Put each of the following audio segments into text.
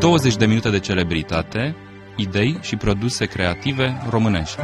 20 de minute de celebritate, idei și produse creative românești.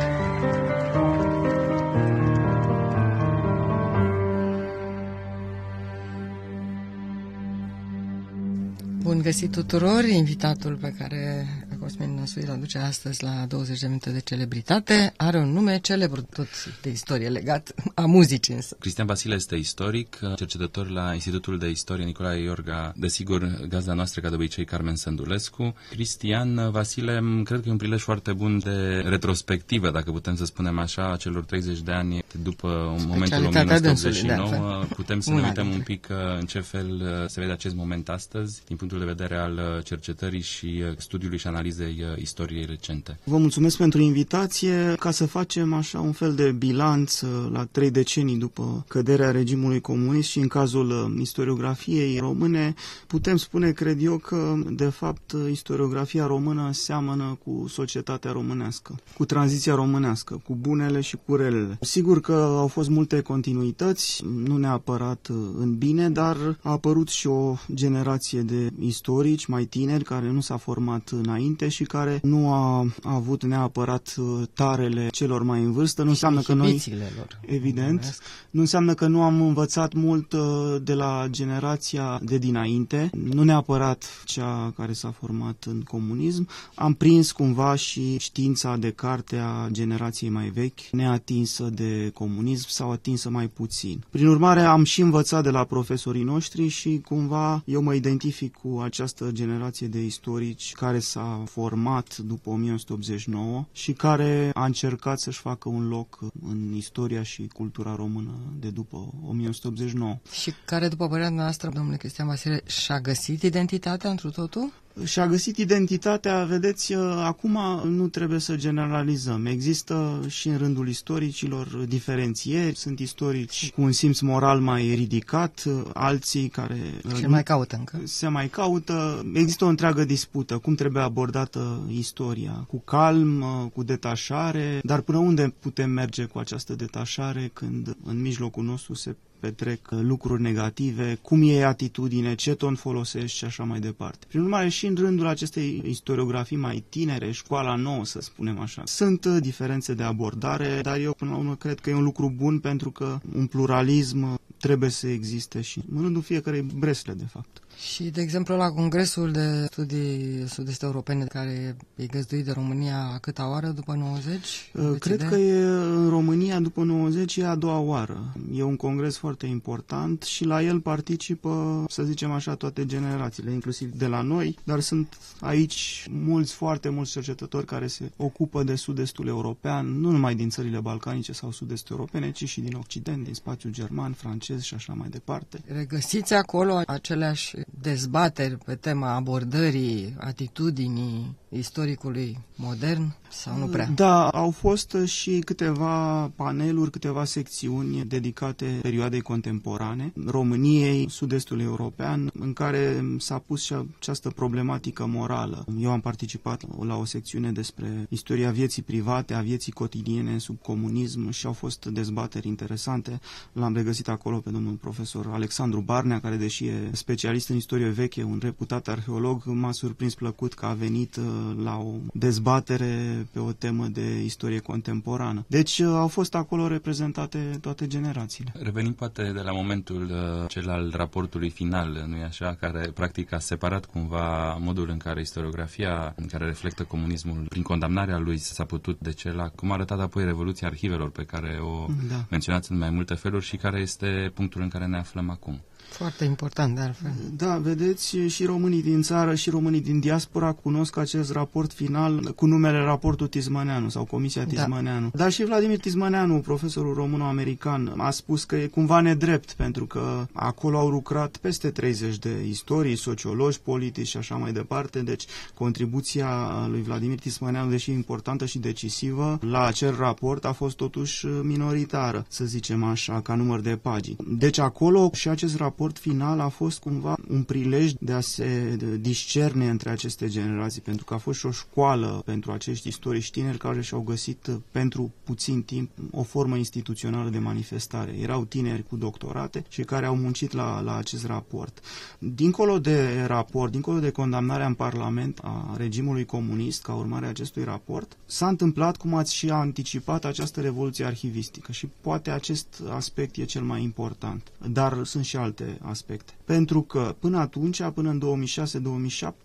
Bun găsit tuturor! Invitatul pe care Cosmin Năsui îl aduce astăzi la 20 de minute de celebritate are un nume celebru tot de istorie legat a muzicii însă. Cristian Vasile este istoric, cercetător la Institutul de Istorie Nicolae Iorga, desigur gazda noastră ca de obicei Carmen Sândulescu. Cristian Vasile, cred că e un prilej foarte bun de retrospectivă, dacă putem să spunem așa, a celor 30 de ani după momentul 1989. Putem să ne uităm un pic uh, în ce fel uh, se vede acest moment astăzi, din punctul de vedere al uh, cercetării și studiului și analizei istoriei recente. Vă mulțumesc pentru invitație ca să facem așa un fel de bilanț la trei decenii după căderea regimului comunist și în cazul istoriografiei române putem spune, cred eu, că de fapt istoriografia română seamănă cu societatea românească, cu tranziția românească, cu bunele și cu relele. Sigur că au fost multe continuități, nu neapărat în bine, dar a apărut și o generație de istorici mai tineri care nu s-a format înainte și care nu a avut neapărat tarele celor mai în vârstă. Nu înseamnă că noi, lor. Evident, nu înseamnă că nu am învățat mult uh, de la generația de dinainte, nu neapărat cea care s-a format în comunism. Am prins cumva și știința de carte a generației mai vechi, neatinsă de comunism sau atinsă mai puțin. Prin urmare, am și învățat de la profesorii noștri și cumva eu mă identific cu această generație de istorici care s-a format după 1989 și care a încercat să-și facă un loc în istoria și cultura română de după 1989. Și care, după părerea noastră, domnule Cristian Vasile, și-a găsit identitatea într totul? Și-a găsit identitatea, vedeți, uh, acum nu trebuie să generalizăm. Există și în rândul istoricilor diferențieri, sunt istorici cu un simț moral mai ridicat, uh, alții care... Se uh, mai caută încă. Se mai caută. Există o întreagă dispută, cum trebuie abordată istoria, cu calm, cu detașare, dar până unde putem merge cu această detașare când în mijlocul nostru se petrec lucruri negative, cum e atitudine, ce ton folosești și așa mai departe. Prin urmare, și în rândul acestei istoriografii mai tinere, școala nouă, să spunem așa, sunt uh, diferențe de abordare, dar eu până la urmă cred că e un lucru bun pentru că un pluralism trebuie să existe și în rândul fiecarei bresle, de fapt. Și, de exemplu, la Congresul de Studii Sud-Est Europene, care e găzduit de România câta oară după 90? Uh, cred că e în România după 90 e a doua oară. E un congres foarte important și la el participă, să zicem așa, toate generațiile, inclusiv de la noi, dar sunt aici mulți, foarte mulți cercetători care se ocupă de sud-estul european, nu numai din țările balcanice sau sud-est europene, ci și din Occident, din spațiul german, francez și așa mai departe. Regăsiți acolo aceleași dezbateri pe tema abordării, atitudinii istoricului modern sau nu prea? Da, au fost și câteva paneluri, câteva secțiuni dedicate perioadei contemporane, României, sud-estul european, în care s-a pus și această problematică morală. Eu am participat la o secțiune despre istoria vieții private, a vieții cotidiene sub comunism și au fost dezbateri interesante. L-am regăsit acolo pe domnul profesor Alexandru Barnea, care deși e specialist în istorie veche, un reputat arheolog, m-a surprins plăcut că a venit uh, la o dezbatere pe o temă de istorie contemporană. Deci uh, au fost acolo reprezentate toate generațiile. Revenim poate de la momentul uh, cel al raportului final, nu-i așa, care practic a separat cumva modul în care istoriografia, în care reflectă comunismul, prin condamnarea lui s-a putut decela, cum a arătat apoi Revoluția Arhivelor, pe care o da. menționați în mai multe feluri și care este punctul în care ne aflăm acum. Foarte important, de altfel. Da, vedeți, și românii din țară și românii din diaspora cunosc acest raport final cu numele raportul Tizmaneanu sau Comisia da. Tizmaneanu. Da. Dar și Vladimir Tizmaneanu, profesorul româno-american, a spus că e cumva nedrept, pentru că acolo au lucrat peste 30 de istorii, sociologi, politici și așa mai departe, deci contribuția lui Vladimir Tizmaneanu, deși importantă și decisivă, la acel raport a fost totuși minoritară, să zicem așa, ca număr de pagini. Deci acolo și acest raport raport final a fost cumva un prilej de a se discerne între aceste generații, pentru că a fost și o școală pentru acești istorici tineri care și-au găsit pentru puțin timp o formă instituțională de manifestare. Erau tineri cu doctorate și care au muncit la, la acest raport. Dincolo de raport, dincolo de condamnarea în Parlament a regimului comunist ca urmare a acestui raport, s-a întâmplat, cum ați și anticipat, această revoluție arhivistică și poate acest aspect e cel mai important. Dar sunt și alte aspecte. Pentru că până atunci, până în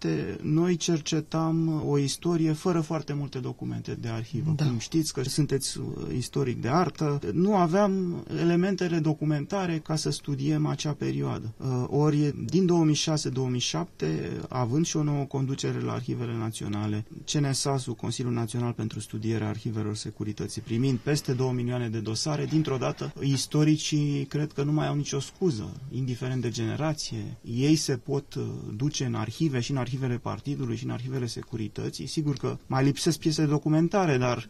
2006-2007, noi cercetam o istorie fără foarte multe documente de arhivă. Da. Cum știți că sunteți istoric de artă, nu aveam elementele documentare ca să studiem acea perioadă. Uh, ori din 2006-2007, având și o nouă conducere la arhivele naționale, CNSAS-ul, Consiliul Național pentru Studierea Arhivelor Securității, primind peste 2 milioane de dosare, dintr-o dată istoricii cred că nu mai au nicio scuză, indiferent de generație. Ei se pot uh, duce în arhive și în arhivele partidului și în arhivele securității. Sigur că mai lipsesc piese documentare, dar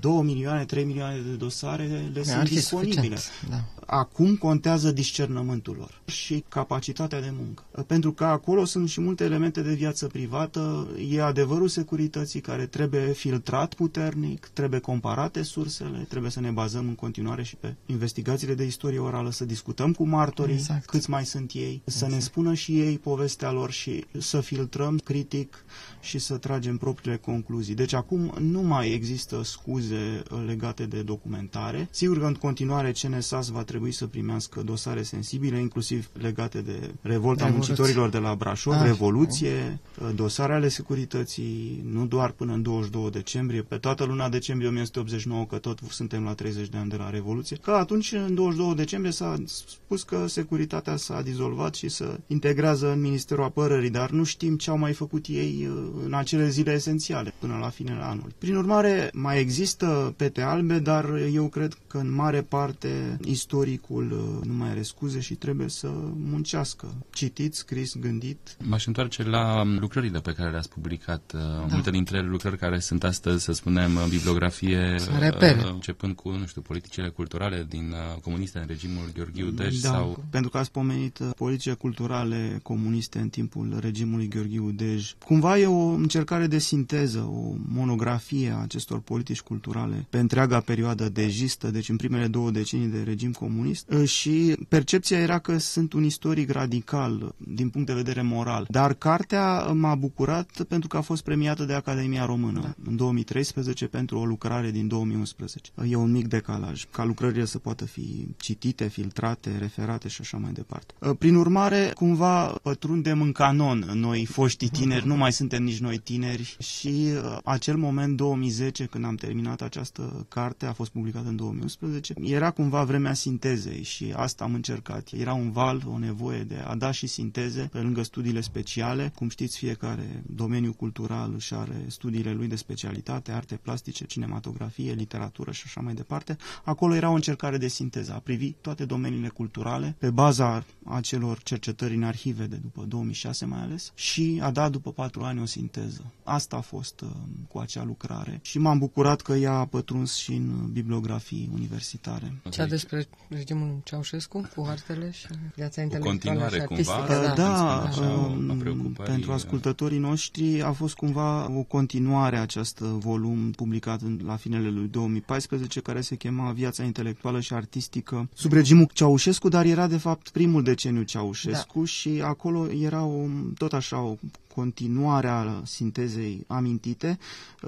2 milioane, 3 milioane de dosare le sunt disponibile. Da. Acum contează discernământul lor și capacitatea de muncă. Pentru că acolo sunt și multe elemente de viață privată, e adevărul securității care trebuie filtrat puternic, trebuie comparate sursele, trebuie să ne bazăm în continuare și pe investigațiile de istorie orală, să discutăm cu martorii, exact. Câți mai sunt ei, exact. să ne exact. spună și ei povestea lor și să filtrăm critic și să tragem propriile concluzii. Deci acum nu mai există scuze legate de documentare. Sigur că în continuare CNSAS va trebui să primească dosare sensibile, inclusiv legate de revolta Revoluție. muncitorilor de la Brașov, ah, Revoluție, oh. dosare ale securității, nu doar până în 22 decembrie, pe toată luna decembrie 1989, că tot suntem la 30 de ani de la Revoluție, că atunci, în 22 decembrie, s-a spus că securitatea s-a dizolvat și să integrează în Ministerul Apărării, dar nu știm ce au mai făcut ei uh, în acele zile esențiale, până la finele anului. Prin urmare, mai există pete albe, dar eu cred că în mare parte istoricul uh, nu mai are scuze și trebuie să muncească. Citit, scris, gândit. M-aș întoarce la lucrările pe care le-ați publicat. Uh, da. Multe dintre ele lucrări care sunt astăzi, să spunem, în bibliografie, începând cu, nu știu, politicile culturale din comuniste în regimul Gheorghiu Dej da, sau... pentru că ați pomenit politicile culturale comuniste în timpul regimului Gheorghiu Dej. Cumva e o încercare de sinteză, o monografie a acestor politici culturale pe întreaga perioadă dejistă, deci în primele două decenii de regim comunist și percepția era că sunt un istoric radical din punct de vedere moral. Dar cartea m-a bucurat pentru că a fost premiată de Academia Română da. în 2013 pentru o lucrare din 2011. E un mic decalaj, ca lucrările să poată fi citite, filtrate, referate și așa mai departe. Prin urmare, cumva pătrundem în canon noi, foștii tineri, nu mai suntem nici noi tineri și uh, acel moment 2010 când am terminat această carte, a fost publicată în 2011, era cumva vremea sintezei și asta am încercat. Era un val, o nevoie de a da și sinteze pe lângă studiile speciale. Cum știți, fiecare domeniu cultural își are studiile lui de specialitate, arte plastice, cinematografie, literatură și așa mai departe. Acolo era o încercare de sinteză, a privi toate domeniile culturale pe baza acelor cercetări în arhive de după 2006 mai ales și a dat după patru ani o sinteză. Asta a fost uh, cu acea lucrare și m-am bucurat că ea a pătruns și în bibliografii universitare. Cea despre regimul Ceaușescu cu artele și viața intelectuală și artistică. Cumva, da, da așa, um, pentru ascultătorii noștri a fost cumva o continuare a acest volum publicat în, la finele lui 2014 care se chema Viața intelectuală și artistică sub regimul Ceaușescu, dar era de fapt primul deceniu Ceaușescu da. și acolo era o, tot așa o continuarea sintezei amintite,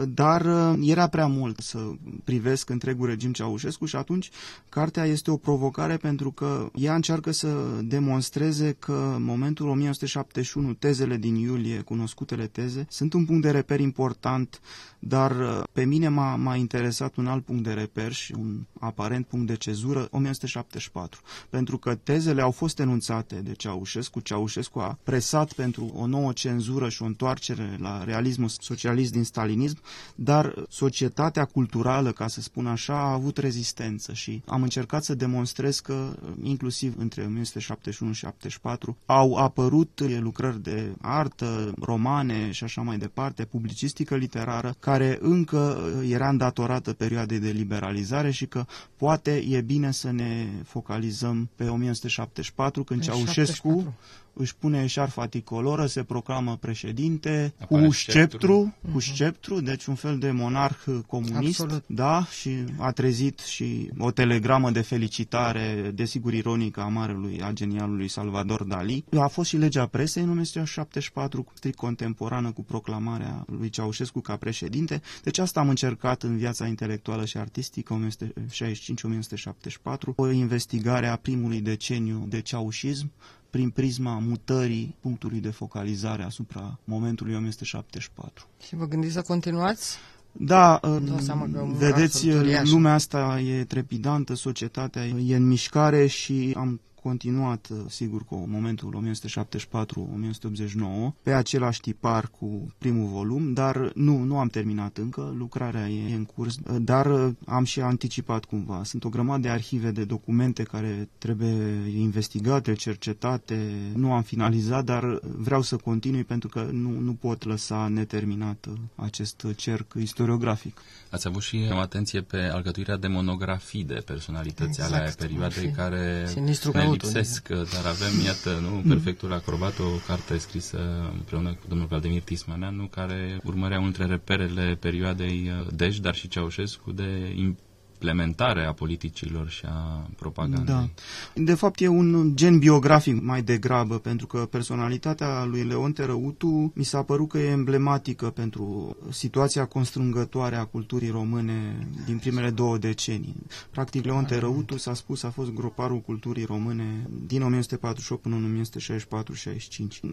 dar uh, era prea mult să privesc întregul regim Ceaușescu și atunci cartea este o provocare pentru că ea încearcă să demonstreze că în momentul 1971, tezele din iulie, cunoscutele teze, sunt un punct de reper important, dar uh, pe mine m-a, m-a interesat un alt punct de reper și un aparent punct de cezură, 1974, pentru că tezele au fost enunțate de Ceaușescu, Ceaușescu a presat pentru o nouă cenzură ruptură și o întoarcere la realismul socialist din stalinism, dar societatea culturală, ca să spun așa, a avut rezistență și am încercat să demonstrez că inclusiv între 1971 și 74 au apărut lucrări de artă, romane și așa mai departe, publicistică literară, care încă era îndatorată perioadei de liberalizare și că poate e bine să ne focalizăm pe 1974, când Ceaușescu își pune șarfa ticoloră, se proclamă președinte Apare cu sceptru, cu mhm. sceptru, deci un fel de monarh comunist, Absolut. da, și a trezit și o telegramă de felicitare, desigur ironică, a marelui, a genialului Salvador Dali. A fost și legea presei în 1974, strict contemporană cu proclamarea lui Ceaușescu ca președinte, deci asta am încercat în viața intelectuală și artistică 1965-1974, o investigare a primului deceniu de ceaușism, prin prisma mutării punctului de focalizare asupra momentului 1974. Și vă gândiți să continuați? Da, vedeți, lumea asta e trepidantă, societatea e în mișcare și am continuat, uh, sigur, cu momentul 1974-1989, pe același tipar cu primul volum, dar nu, nu am terminat încă, lucrarea e în curs, uh, dar uh, am și anticipat cumva. Sunt o grămadă de arhive, de documente care trebuie investigate, cercetate, nu am finalizat, dar vreau să continui pentru că nu, nu pot lăsa neterminat acest cerc istoriografic. Ați avut și o atenție pe alcătuirea de monografii de personalități exact. ale perioadei care ne lipsesc, dar avem, iată, nu, mm. Perfectul Acrobat, o carte scrisă împreună cu domnul Vladimir Tismaneanu, care urmărea unul dintre reperele perioadei Dej, dar și Ceaușescu, de implementare a politicilor și a propagandei. Da. De fapt, e un gen biografic mai degrabă, pentru că personalitatea lui Leon Terăutu mi s-a părut că e emblematică pentru situația constrângătoare a culturii române din primele două decenii. Practic, Leon Terăutu, s-a spus, a fost groparul culturii române din 1948 până în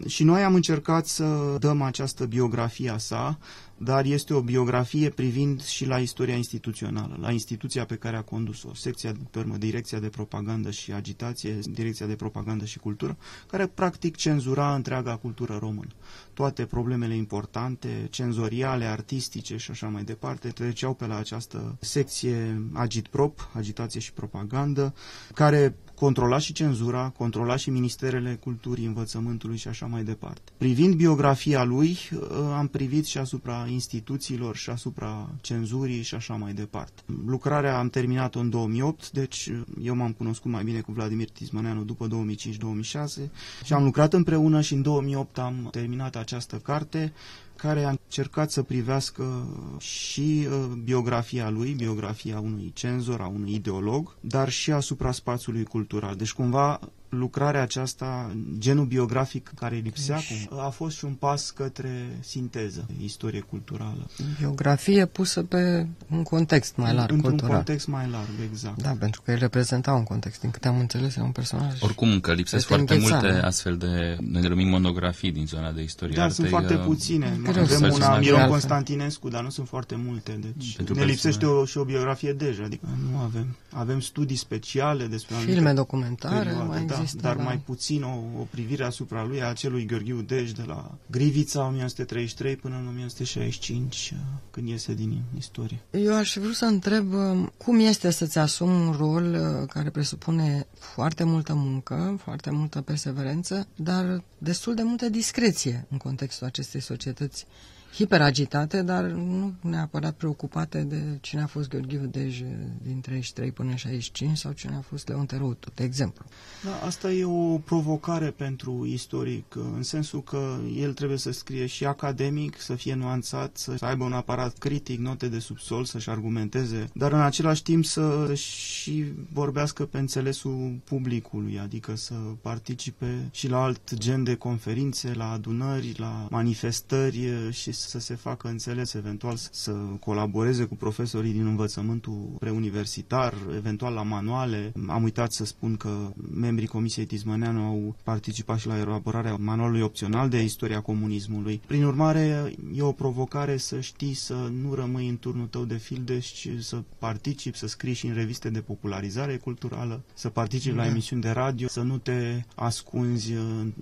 1964-65. Și noi am încercat să dăm această biografie a sa, dar este o biografie privind și la istoria instituțională, la instituția pe care a condus-o, secția, pe urmă, direcția de propagandă și agitație, direcția de propagandă și cultură, care practic cenzura întreaga cultură română. Toate problemele importante, cenzoriale, artistice și așa mai departe, treceau pe la această secție agitprop, agitație și propagandă, care controla și cenzura, controla și ministerele culturii, învățământului și așa mai departe. Privind biografia lui, ă, am privit și asupra instituțiilor și asupra cenzurii și așa mai departe. Lucrarea am terminat-o în 2008, deci eu m-am cunoscut mai bine cu Vladimir Tismaneanu după 2005-2006 și am lucrat împreună și în 2008 am terminat această carte care a încercat să privească și uh, biografia lui, biografia unui cenzor, a unui ideolog, dar și asupra spațiului cultural. Deci cumva lucrarea aceasta, genul biografic care lipsea, deci... a fost și un pas către sinteză, istorie culturală. Biografie pusă pe un context mai larg Într-un cultural. context mai larg, exact. Da, pentru că el reprezenta un context, din câte am înțeles, e un personaj. Oricum, încă lipsesc foarte înghețat, multe astfel de, noi le numim monografii din zona de istorie. Dar sunt foarte uh, puține. Avem una, Miron Constantinescu, dar nu sunt foarte multe, deci pentru ne lipsește o, și o biografie deja, adică nu avem. Avem studii speciale despre Filme documentare, perioade, mai da, există, dar da. mai puțin o, o privire asupra lui, a acelui Gheorghiu Dej de la Grivița 1933 până în 1965, când iese din istorie. Eu aș vrea să întreb um, cum este să-ți asumi un rol uh, care presupune foarte multă muncă, foarte multă perseverență, dar destul de multă discreție în contextul acestei societăți hiperagitate, dar nu neapărat preocupate de cine a fost Gheorghiu Dej din 33 până în 65 sau cine a fost Leon Terotu, de exemplu. Da, asta e o provocare pentru istoric, în sensul că el trebuie să scrie și academic, să fie nuanțat, să aibă un aparat critic, note de subsol, să-și argumenteze, dar în același timp să și vorbească pe înțelesul publicului, adică să participe și la alt gen de conferințe, la adunări, la manifestări și să se facă înțeles, eventual să colaboreze cu profesorii din învățământul preuniversitar, eventual la manuale. Am uitat să spun că membrii Comisiei Tizmăneanu au participat și la elaborarea manualului opțional de istoria comunismului. Prin urmare, e o provocare să știi să nu rămâi în turnul tău de fildeș, ci să participi, să scrii și în reviste de popularizare culturală, să participi da. la emisiuni de radio, să nu te ascunzi în,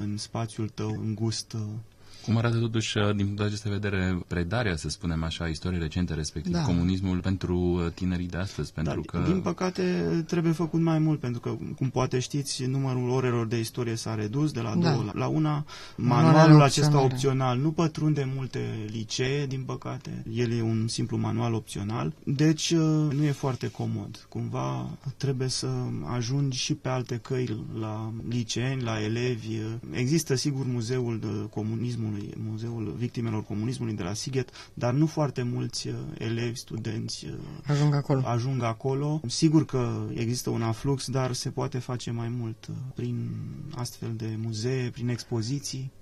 în spațiul tău îngust Cum arată totuși, uh, din punctul acesta de vedere, predarea, să spunem așa, istoriei recente, respectiv Da. comunismul pentru uh, tinerii de astăzi? Pentru Dar, că... din păcate, trebuie făcut mai mult, pentru că, cum poate știți, numărul orelor de istorie s-a redus de la Da. două la, la una. Manualele Manualul acesta opționale. opțional nu pătrunde multe licee, din păcate. El e un simplu manual opțional. Deci, uh, nu e foarte comod. Cumva, trebuie să ajungi și pe alte căi la liceeni, la elevi. Există, sigur, muzeul de comunismului, muzeul victimelor comunismului de la Sighet, dar nu foarte mulți uh, elevi, studenți uh, Ajung acolo. ajung acolo. Sigur că există un aflux, dar se poate face mai mult uh, prin astfel de muzee, prin expoziții.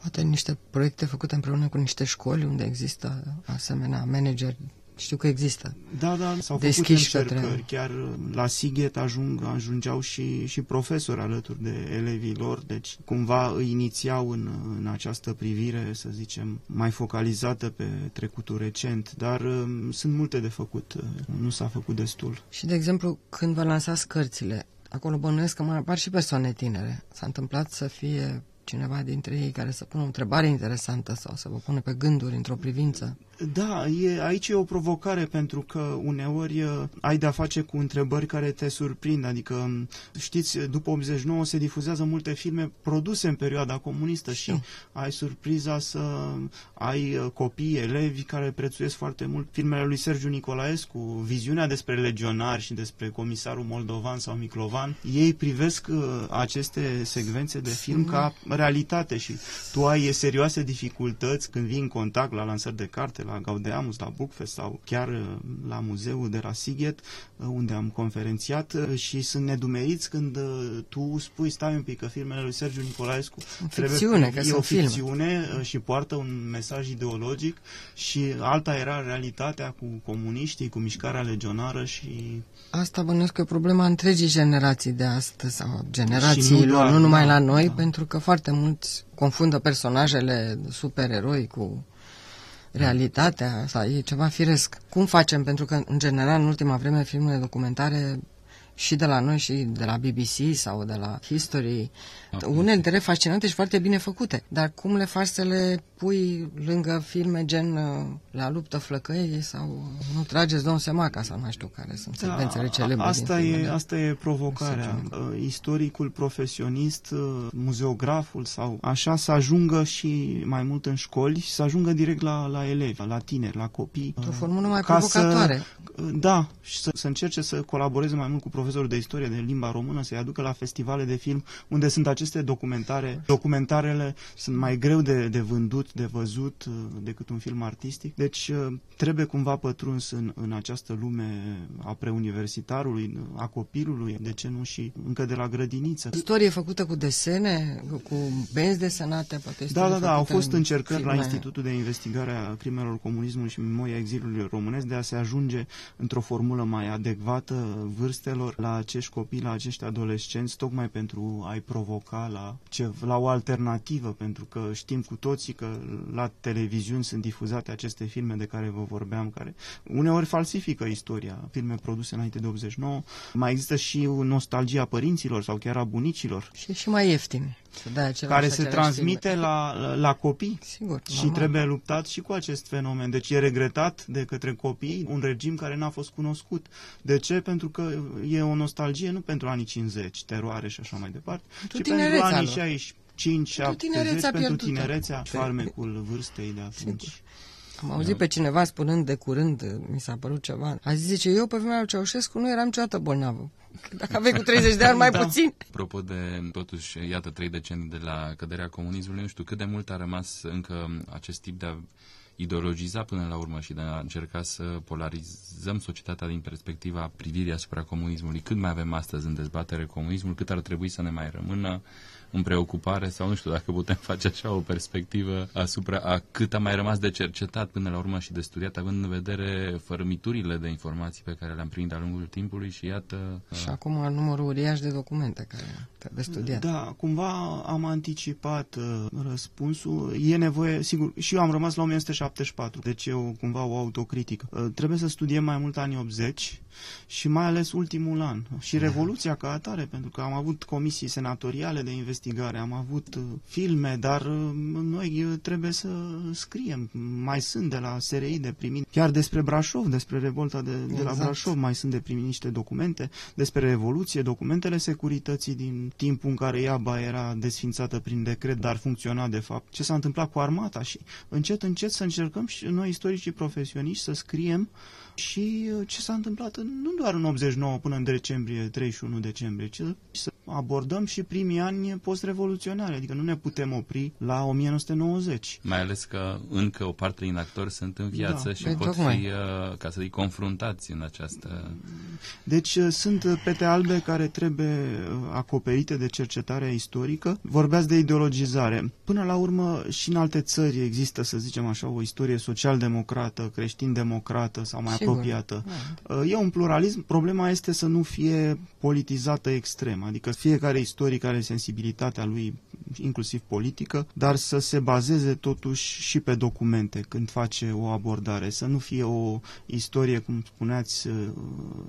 Poate niște proiecte făcute împreună cu niște școli unde există asemenea manageri. Știu că există. Da, da, s-au făcut Deschiși încercări. către- Chiar uh, la Sighet ajung, ajungeau și, și profesori alături de elevii lor, deci cumva îi inițiau în, în această privire, să zicem, mai focalizată pe trecutul recent, dar uh, sunt multe de făcut, uh, nu s-a făcut destul. Și, de exemplu, când vă lansați cărțile, acolo bănuiesc că mai apar și persoane tinere. S-a întâmplat să fie cineva dintre ei care să pună o întrebare interesantă sau să vă pună pe gânduri într-o privință. Da, e, aici e o provocare pentru că uneori uh, ai de-a face cu întrebări care te surprind. Adică, um, știți, după 89 se difuzează multe filme produse în perioada comunistă și ai surpriza să ai uh, copii, elevi care prețuiesc foarte mult filmele lui Sergiu Nicolaescu, viziunea despre legionari și despre comisarul Moldovan sau Miclovan. Ei privesc uh, aceste secvențe de film ca realitate și tu ai serioase dificultăți când vii în contact la lansări de carte, la Gaudeamus, la Bookfest sau chiar uh, la muzeul de la Sighet, uh, unde am conferențiat uh, și sunt nedumeriți când uh, tu spui, stai un pic, că filmele lui Sergiu Nicolaescu ficțiune, că e sunt o filme. ficțiune uh, și poartă un mesaj ideologic și alta era realitatea cu comuniștii, cu mișcarea legionară și Asta bănuiesc că e problema întregii generații de astăzi sau Și generațiilor, nu doar, nu numai da, la noi, da. pentru că foarte mulți confundă personajele supereroi cu realitatea, asta e ceva firesc. Cum facem? Pentru că, în general, în ultima vreme, filmele documentare și de la noi și de la BBC sau de la History, unele dintre ele fascinante și foarte bine făcute. Dar cum le faci să le pui lângă filme gen uh, La luptă flăcăie sau uh, Nu trageți domn Semaca sau nu știu care sunt secvențele celebre Da, asta din e, filmele. asta e provocarea. Uh, Istoricul profesionist, uh, muzeograful sau așa să ajungă și mai mult în școli și să ajungă direct la, la elevi, la tineri, la copii. Într-o formulă mai Ca să- provocatoare. Da, și să, să încerce să colaboreze mai mult cu profesorul de istorie de limba română, să-i aducă la festivale de film unde sunt aceste documentare. Documentarele sunt mai greu de, de vândut, de văzut uh, decât un film artistic. Deci uh, trebuie cumva pătruns în, în această lume a preuniversitarului, a copilului, de ce nu și încă de la grădiniță. Istorie făcută cu desene, cu benzi desenate, poate Da, istorie da, da, au făcută fost în încercări la filme. Institutul de Investigare a Crimelor Comunismului și Memoria Exilului Românesc de a se ajunge într-o formulă mai adecvată vârstelor la acești copii, la acești adolescenți, tocmai pentru a-i provoca la, ce, la o alternativă, pentru că știm cu toții că la televiziuni sunt difuzate aceste filme de care vă vorbeam, care uneori falsifică istoria, filme produse înainte de 89. Mai există și nostalgia părinților sau chiar a bunicilor, Și, și mai ieftine. Să dai același, care se aceleași transmite filme. la, la, la copii. Sigur, Și normal. trebuie luptat și cu acest fenomen. Deci e regretat de către copii un regim care n-a fost cunoscut. De ce? Pentru că e o nostalgie nu pentru anii 50, teroare și așa mai departe, Pentru ci pentru tinerețea anii lor. 65, Pentru 70, tinerețea pentru pierdută. tinerețea, Pe- farmecul vârstei de atunci. Sigur. Am auzit pe cineva spunând de curând, mi s-a părut ceva, a zis, zice, eu pe vremea lui Ceaușescu nu eram niciodată bolnavă. Dacă aveai cu 30 de ani, mai Da. puțin. Apropo de, totuși, iată, trei decenii de la căderea comunismului, nu știu cât de mult a rămas încă acest tip de a ideologiza până la urmă și de a încerca să polarizăm societatea din perspectiva privirii asupra comunismului. Cât mai avem astăzi în dezbatere comunismul, cât ar trebui să ne mai rămână în preocupare sau nu știu dacă putem face așa o perspectivă asupra a cât a mai rămas de cercetat până la urmă și de studiat, având în vedere fărâmiturile de informații pe care le-am primit de-a lungul timpului și iată... Și acum numărul uriaș de documente care trebuie studiat. Da, cumva am anticipat uh, răspunsul. E nevoie, sigur, și eu am rămas la 1974, deci eu cumva o autocritică. Uh, trebuie să studiem mai mult anii 80 și mai ales ultimul an. Și da. Revoluția ca atare, pentru că am avut comisii senatoriale de investigare, am avut uh, filme, dar uh, noi uh, trebuie să scriem. Mai sunt de la SRI de primit, chiar despre Brașov, despre revolta de, exact. de la exact. Brașov, mai sunt de primit niște documente despre Revoluție, documentele securității din timpul în care Iaba era desfințată prin decret, dar funcționa de fapt. Ce s-a întâmplat cu armata și încet, încet să încercăm și noi istoricii profesioniști să scriem și ce s-a întâmplat nu doar în 89 până în decembrie, 31 decembrie, ci să abordăm și primii ani post-revoluționare, adică nu ne putem opri la 1990. Mai ales că încă o parte din actori sunt în viață da. și Păi, pot fi, uh, ca să zic, confruntați în această... Deci uh, sunt pete albe care trebuie uh, acoperite de cercetarea istorică. Vorbeați de ideologizare. Până la urmă și în alte țări există, să zicem așa, o istorie social-democrată, creștin-democrată sau mai Sigur. Apropiată. Da. E un pluralism. Problema este să nu fie politizată extrem, adică fiecare istoric are sensibilitatea lui, inclusiv politică, dar să se bazeze totuși și pe documente când face o abordare, să nu fie o istorie, cum spuneați, uh,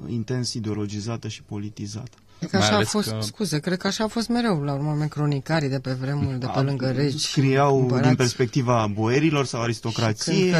intens ideologizată și politizată. Că așa a fost, că... scuze, cred că așa a fost mereu, la urmă, cronicarii de pe vremuri, de pe lângă regi. Scriau împărați. din perspectiva boierilor sau aristocrației,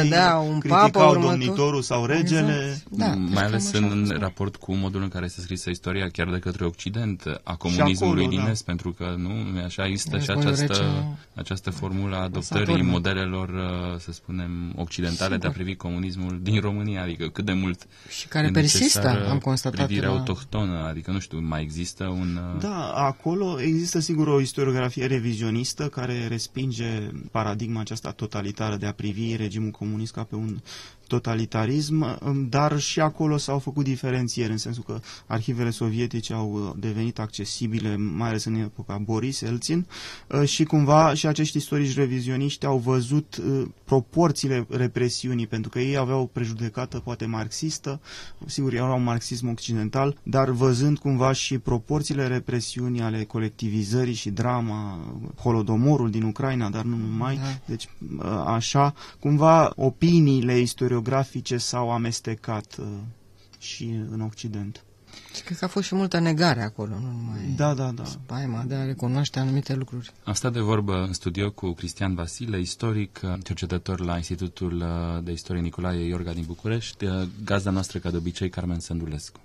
un criticau papă, domnitorul sau regele. Exact. Da, mai ales în raport cu modul în care se scrisă istoria chiar de către Occident, a comunismului din da. Est, pentru că nu, așa există și această, această formulă a adoptării modelelor, uh, să spunem, occidentale Sigur. de a privi comunismul din România, adică cât de mult și care persistă, am constatat. Privirea la... autohtonă, adică nu știu, mai există un... Uh, da, acolo există sigur o istoriografie revizionistă care respinge paradigma aceasta totalitară de a privi regimul comunist ca pe un totalitarism, um, dar și acolo s-au făcut diferențieri, în sensul că arhivele sovietice au uh, devenit accesibile, mai ales în epoca Boris Elțin, uh, și cumva și acești istorici revizioniști au văzut uh, proporțiile represiunii, pentru că ei aveau o prejudecată poate marxistă, sigur, erau un marxism occidental, dar văzând cumva și proporțiile represiunii ale colectivizării și drama, holodomorul din Ucraina, dar nu numai, da. deci așa, cumva opiniile istorice istoriografice s-au amestecat uh, și în Occident. Și cred că a fost și multă negare acolo, nu numai da, da, da. spaima de a recunoaște anumite lucruri. Am stat de vorbă în studio cu Cristian Vasile, istoric, cercetător la Institutul uh, de Istorie Nicolae Iorga din București, uh, gazda noastră, ca de obicei, Carmen Sândulescu.